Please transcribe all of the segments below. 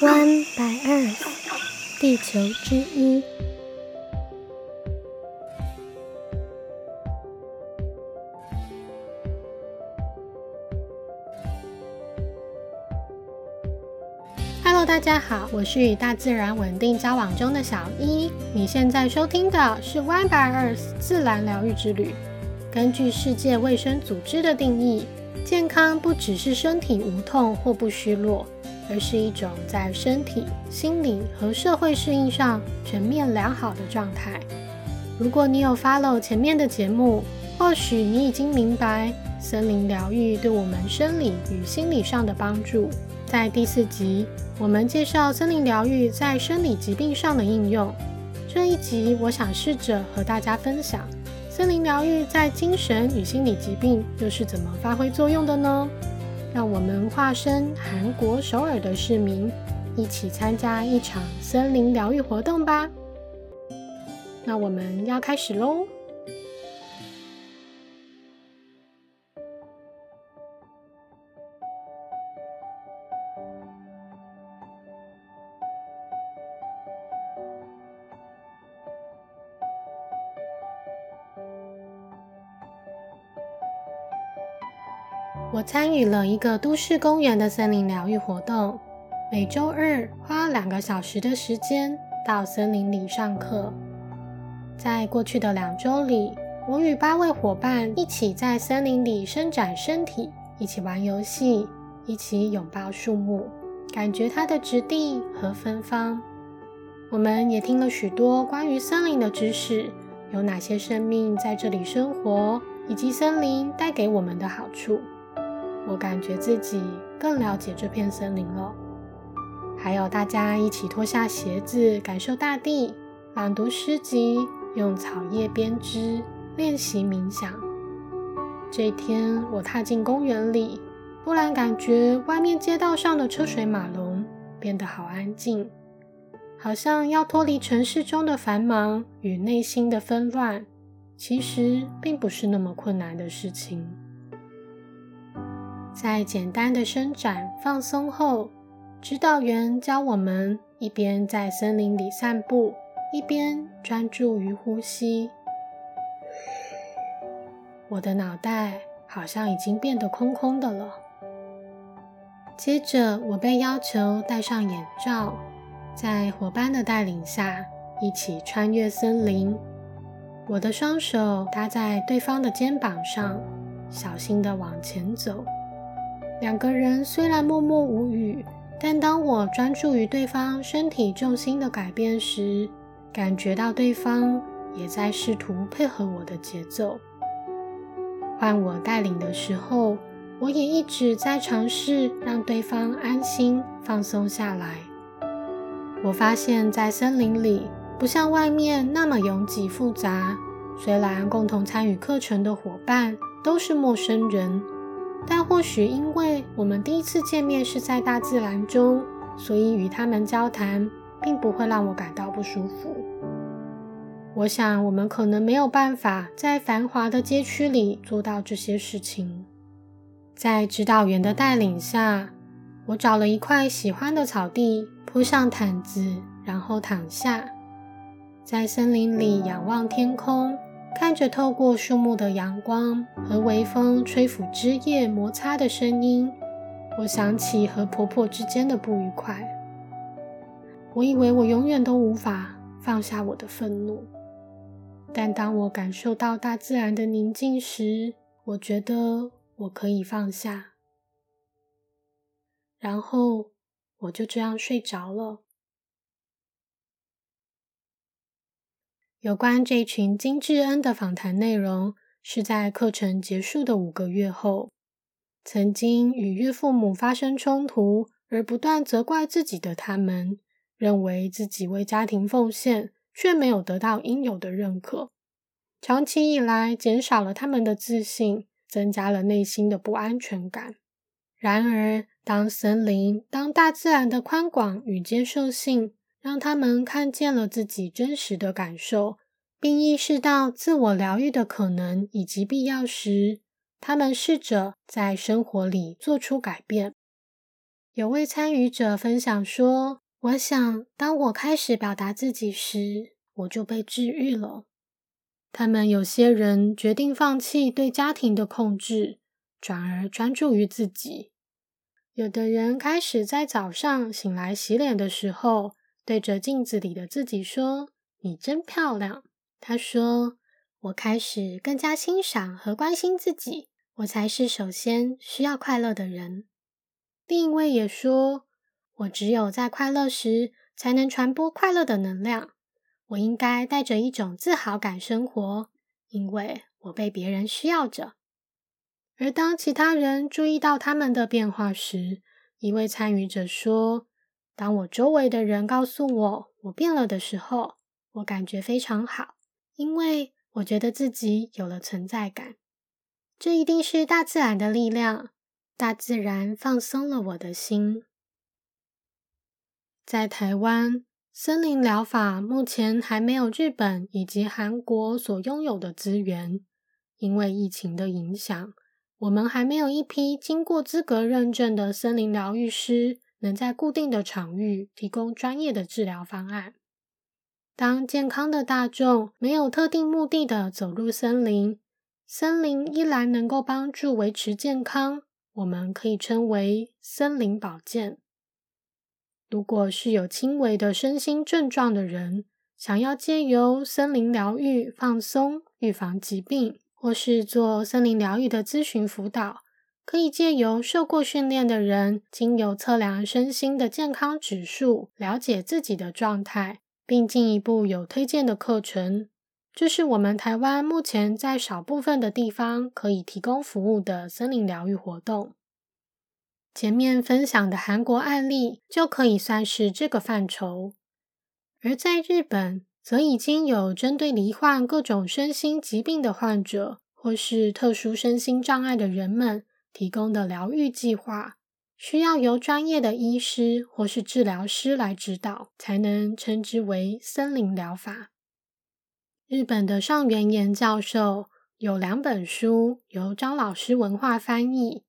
One by Earth，地球之一。Hello，大家好，我是与大自然稳定交往中的小一。你现在收听的是 One by Earth 自然疗愈之旅。根据世界卫生组织的定义，健康不只是身体无痛或不虚弱，而是一种在身体、心理和社会适应上全面良好的状态。如果你有 follow 前面的节目，或许你已经明白森林疗愈对我们生理与心理上的帮助。在第四集，我们介绍森林疗愈在生理疾病上的应用。这一集，我想试着和大家分享。森林疗愈在精神与心理疾病又是怎么发挥作用的呢？让我们化身韩国首尔的市民，一起参加一场森林疗愈活动吧！那我们要开始喽！我参与了一个都市公园的森林疗愈活动，每周二花两个小时的时间到森林里上课。在过去的两周里，我与八位伙伴一起在森林里伸展身体，一起玩游戏，一起拥抱树木，感觉它的质地和芬芳。我们也听了许多关于森林的知识，有哪些生命在这里生活，以及森林带给我们的好处。我感觉自己更了解这片森林了。还有大家一起脱下鞋子，感受大地，朗读诗集，用草叶编织，练习冥想。这一天，我踏进公园里，突然感觉外面街道上的车水马龙变得好安静，好像要脱离城市中的繁忙与内心的纷乱，其实并不是那么困难的事情。在简单的伸展放松后，指导员教我们一边在森林里散步，一边专注于呼吸。我的脑袋好像已经变得空空的了。接着，我被要求戴上眼罩，在伙伴的带领下一起穿越森林。我的双手搭在对方的肩膀上，小心地往前走。两个人虽然默默无语，但当我专注于对方身体重心的改变时，感觉到对方也在试图配合我的节奏。换我带领的时候，我也一直在尝试让对方安心放松下来。我发现，在森林里不像外面那么拥挤复杂，虽然共同参与课程的伙伴都是陌生人。但或许因为我们第一次见面是在大自然中，所以与他们交谈并不会让我感到不舒服。我想我们可能没有办法在繁华的街区里做到这些事情。在指导员的带领下，我找了一块喜欢的草地，铺上毯子，然后躺下，在森林里仰望天空。看着透过树木的阳光和微风吹拂枝叶摩擦的声音，我想起和婆婆之间的不愉快。我以为我永远都无法放下我的愤怒，但当我感受到大自然的宁静时，我觉得我可以放下。然后我就这样睡着了。有关这群金智恩的访谈内容，是在课程结束的五个月后，曾经与岳父母发生冲突而不断责怪自己的他们，认为自己为家庭奉献，却没有得到应有的认可，长期以来减少了他们的自信，增加了内心的不安全感。然而，当森林、当大自然的宽广与接受性，让他们看见了自己真实的感受，并意识到自我疗愈的可能以及必要时，他们试着在生活里做出改变。有位参与者分享说：“我想，当我开始表达自己时，我就被治愈了。”他们有些人决定放弃对家庭的控制，转而专注于自己。有的人开始在早上醒来洗脸的时候，对着镜子里的自己说：“你真漂亮。”他说：“我开始更加欣赏和关心自己，我才是首先需要快乐的人。”另一位也说：“我只有在快乐时，才能传播快乐的能量。我应该带着一种自豪感生活，因为我被别人需要着。”而当其他人注意到他们的变化时，一位参与者说：“当我周围的人告诉我我变了的时候，我感觉非常好，因为我觉得自己有了存在感。这一定是大自然的力量。”大自然放松了我的心。在台湾，森林疗法目前还没有日本以及韩国所拥有的资源。因为疫情的影响，我们还没有一批经过资格认证的森林疗愈师，能在固定的场域提供专业的治疗方案。当健康的大众没有特定目的的走入森林，森林依然能够帮助维持健康。我们可以称为森林保健。如果是有轻微的身心症状的人，想要借由森林疗愈放松、预防疾病，或是做森林疗愈的咨询辅导，可以借由受过训练的人，经由测量身心的健康指数，了解自己的状态，并进一步有推荐的课程。这是我们台湾目前在少部分的地方可以提供服务的森林疗愈活动。前面分享的韩国案例就可以算是这个范畴，而在日本，则已经有针对罹患各种身心疾病的患者，或是特殊身心障碍的人们提供的疗愈计划，需要由专业的医师或是治疗师来指导，才能称之为森林疗法。日本的上原岩教授有两本书，由张老师文化翻译，《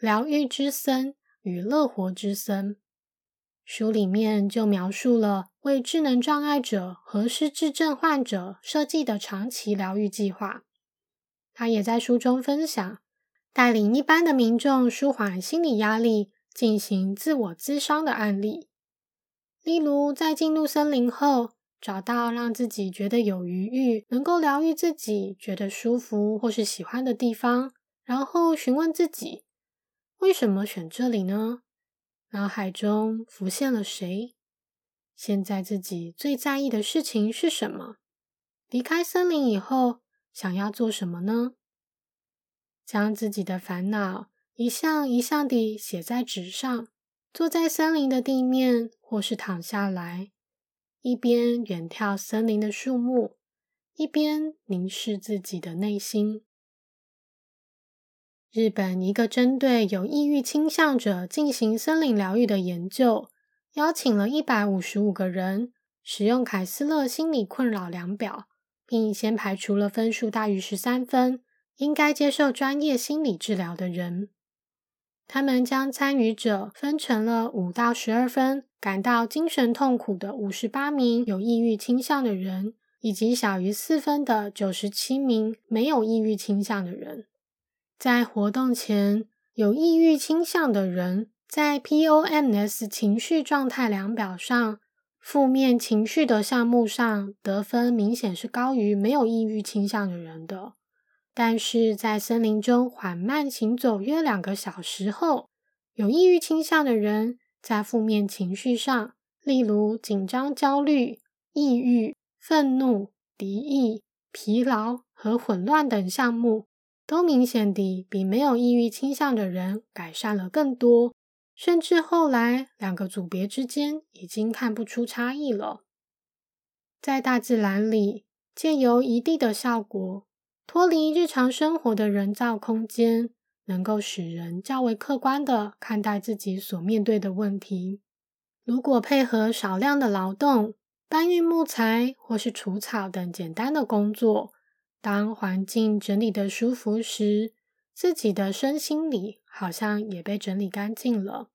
疗愈之森与乐活之森》。书里面就描述了为智能障碍者和失智症患者设计的长期疗愈计划。他也在书中分享，带领一般的民众舒缓心理压力，进行自我咨商的案例。例如，在进入森林后。找到让自己觉得有余欲、能够疗愈自己、觉得舒服或是喜欢的地方，然后询问自己：为什么选这里呢？脑海中浮现了谁？现在自己最在意的事情是什么？离开森林以后，想要做什么呢？将自己的烦恼一项一项地写在纸上，坐在森林的地面，或是躺下来。一边远眺森林的树木，一边凝视自己的内心。日本一个针对有抑郁倾向者进行森林疗愈的研究，邀请了一百五十五个人使用凯斯勒心理困扰量表，并先排除了分数大于十三分、应该接受专业心理治疗的人。他们将参与者分成了五到十二分，感到精神痛苦的五十八名有抑郁倾向的人，以及小于四分的九十七名没有抑郁倾向的人。在活动前，有抑郁倾向的人在 POMS 情绪状态量表上，负面情绪的项目上得分明显是高于没有抑郁倾向的人的。但是在森林中缓慢行走约两个小时后，有抑郁倾向的人在负面情绪上，例如紧张、焦虑、抑郁、愤怒、敌意、疲劳和混乱等项目，都明显地比没有抑郁倾向的人改善了更多，甚至后来两个组别之间已经看不出差异了。在大自然里，借由一地的效果。脱离日常生活的人造空间，能够使人较为客观的看待自己所面对的问题。如果配合少量的劳动，搬运木材或是除草等简单的工作，当环境整理的舒服时，自己的身心里好像也被整理干净了。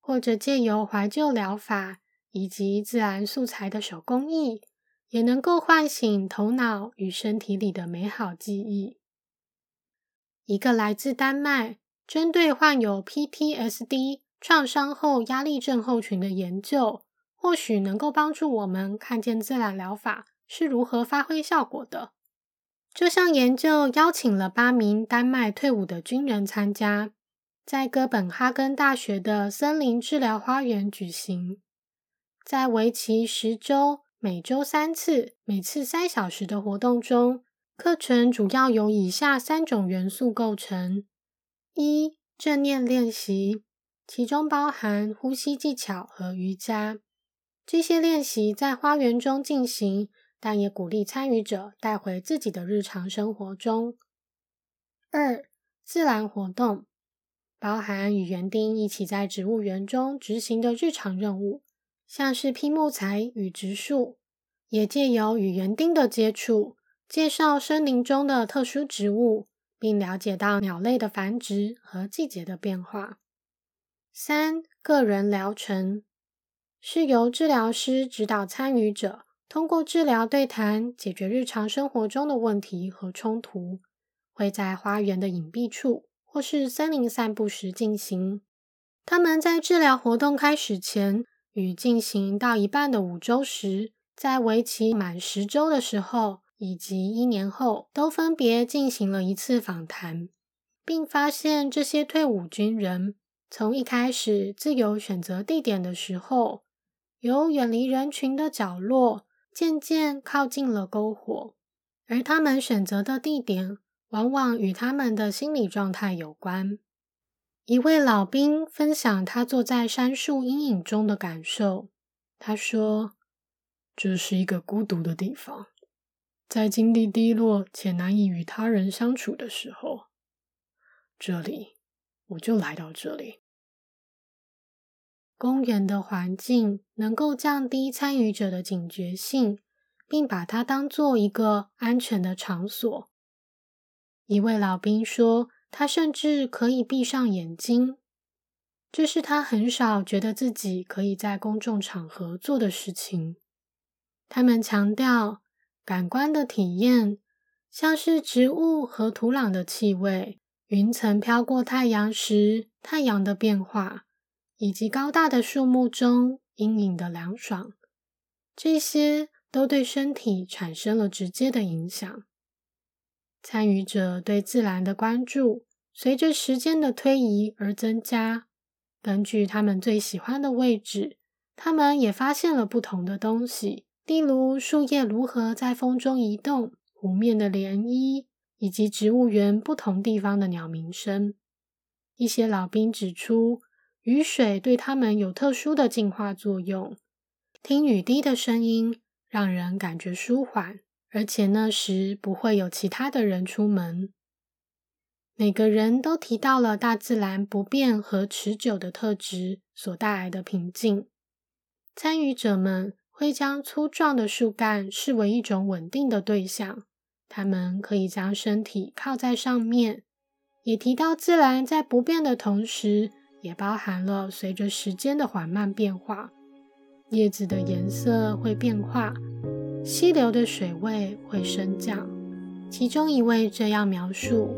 或者借由怀旧疗法以及自然素材的手工艺，也能够唤醒头脑与身体里的美好记忆。一个来自丹麦、针对患有 PTSD 创伤后压力症候群的研究，或许能够帮助我们看见自然疗法是如何发挥效果的。这项研究邀请了八名丹麦退伍的军人参加。在哥本哈根大学的森林治疗花园举行，在为期十周、每周三次、每次三小时的活动中，课程主要由以下三种元素构成：一、正念练习，其中包含呼吸技巧和瑜伽。这些练习在花园中进行，但也鼓励参与者带回自己的日常生活中。二、自然活动。包含与园丁一起在植物园中执行的日常任务，像是劈木材与植树，也借由与园丁的接触，介绍森林中的特殊植物，并了解到鸟类的繁殖和季节的变化。三个人疗程是由治疗师指导参与者，通过治疗对谈解决日常生活中的问题和冲突，会在花园的隐蔽处。或是森林散步时进行。他们在治疗活动开始前与进行到一半的五周时，在为期满十周的时候，以及一年后，都分别进行了一次访谈，并发现这些退伍军人从一开始自由选择地点的时候，由远离人群的角落，渐渐靠近了篝火，而他们选择的地点。往往与他们的心理状态有关。一位老兵分享他坐在杉树阴影中的感受。他说：“这是一个孤独的地方，在经历低落且难以与他人相处的时候，这里我就来到这里。公园的环境能够降低参与者的警觉性，并把它当做一个安全的场所。”一位老兵说：“他甚至可以闭上眼睛，这是他很少觉得自己可以在公众场合做的事情。”他们强调感官的体验，像是植物和土壤的气味、云层飘过太阳时太阳的变化，以及高大的树木中阴影的凉爽，这些都对身体产生了直接的影响。参与者对自然的关注随着时间的推移而增加。根据他们最喜欢的位置，他们也发现了不同的东西，例如树叶如何在风中移动、湖面的涟漪，以及植物园不同地方的鸟鸣声。一些老兵指出，雨水对他们有特殊的净化作用。听雨滴的声音，让人感觉舒缓。而且那时不会有其他的人出门。每个人都提到了大自然不变和持久的特质所带来的平静。参与者们会将粗壮的树干视为一种稳定的对象，他们可以将身体靠在上面。也提到自然在不变的同时，也包含了随着时间的缓慢变化，叶子的颜色会变化。溪流的水位会升降。其中一位这样描述：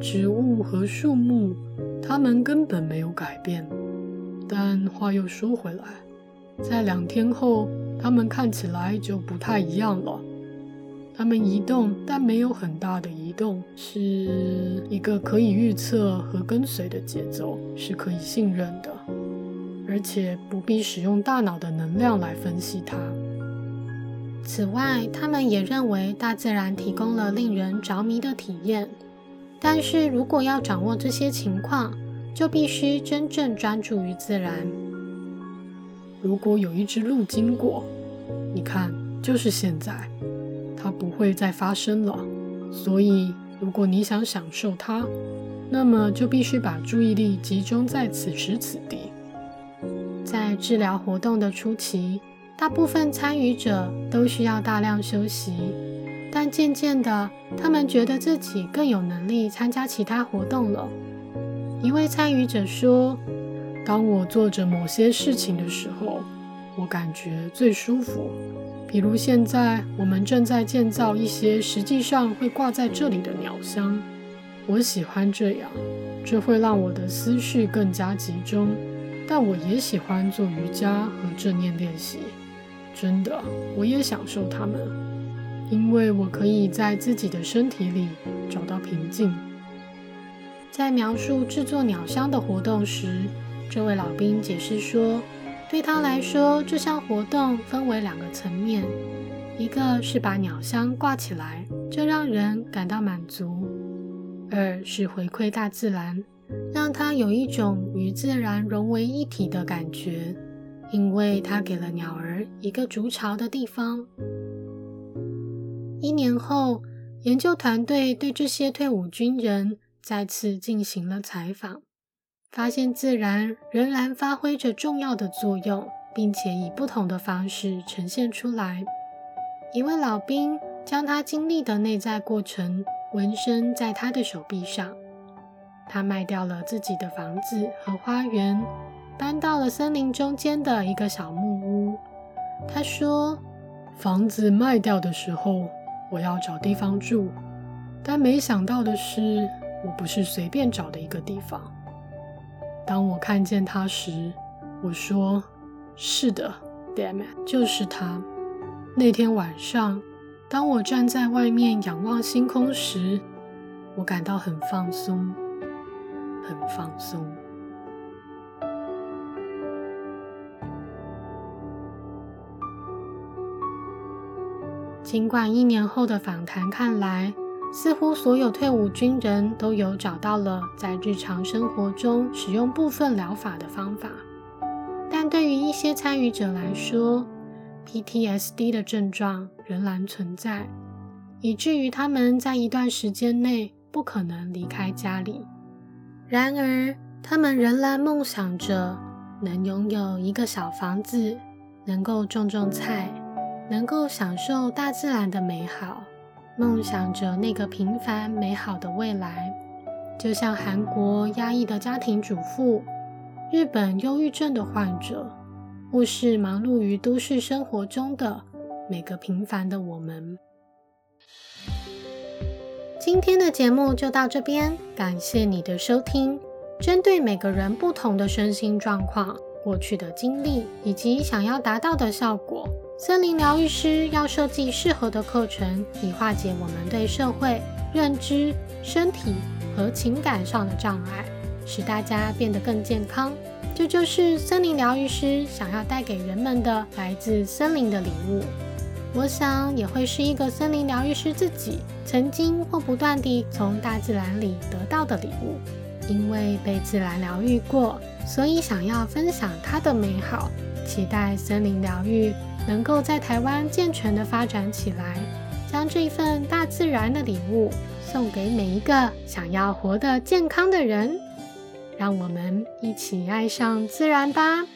植物和树木，它们根本没有改变。但话又说回来，在两天后，它们看起来就不太一样了。它们移动，但没有很大的移动，是一个可以预测和跟随的节奏，是可以信任的，而且不必使用大脑的能量来分析它。此外，他们也认为大自然提供了令人着迷的体验。但是如果要掌握这些情况，就必须真正专注于自然。如果有一只鹿经过，你看，就是现在，它不会再发生了。所以，如果你想享受它，那么就必须把注意力集中在此时此地。在治疗活动的初期。大部分参与者都需要大量休息，但渐渐的，他们觉得自己更有能力参加其他活动了。一位参与者说：“当我做着某些事情的时候，我感觉最舒服。比如现在，我们正在建造一些实际上会挂在这里的鸟箱。我喜欢这样，这会让我的思绪更加集中。但我也喜欢做瑜伽和正念练习，真的，我也享受它们，因为我可以在自己的身体里找到平静。在描述制作鸟箱的活动时，这位老兵解释说，对他来说，这项活动分为两个层面：一个是把鸟箱挂起来，这让人感到满足；二是回馈大自然，让他有一种与自然融为一体的感觉，因为他给了鸟儿一个筑巢的地方。一年后，研究团队对这些退伍军人。再次进行了采访，发现自然仍然发挥着重要的作用，并且以不同的方式呈现出来。一位老兵将他经历的内在过程纹身在他的手臂上。他卖掉了自己的房子和花园，搬到了森林中间的一个小木屋。他说：“房子卖掉的时候，我要找地方住，但没想到的是。”我不是随便找的一个地方。当我看见他时，我说：“是的，Damn it，就是他。”那天晚上，当我站在外面仰望星空时，我感到很放松，很放松。尽管一年后的访谈看来，似乎所有退伍军人都有找到了在日常生活中使用部分疗法的方法，但对于一些参与者来说，PTSD 的症状仍然存在，以至于他们在一段时间内不可能离开家里。然而，他们仍然梦想着能拥有一个小房子，能够种种菜，能够享受大自然的美好。梦想着那个平凡美好的未来，就像韩国压抑的家庭主妇、日本忧郁症的患者，或是忙碌于都市生活中的每个平凡的我们。今天的节目就到这边，感谢你的收听。针对每个人不同的身心状况、过去的经历以及想要达到的效果。森林疗愈师要设计适合的课程，以化解我们对社会认知、身体和情感上的障碍，使大家变得更健康。这就是森林疗愈师想要带给人们的来自森林的礼物。我想也会是一个森林疗愈师自己曾经或不断地从大自然里得到的礼物。因为被自然疗愈过，所以想要分享它的美好。期待森林疗愈能够在台湾健全的发展起来，将这份大自然的礼物送给每一个想要活得健康的人。让我们一起爱上自然吧！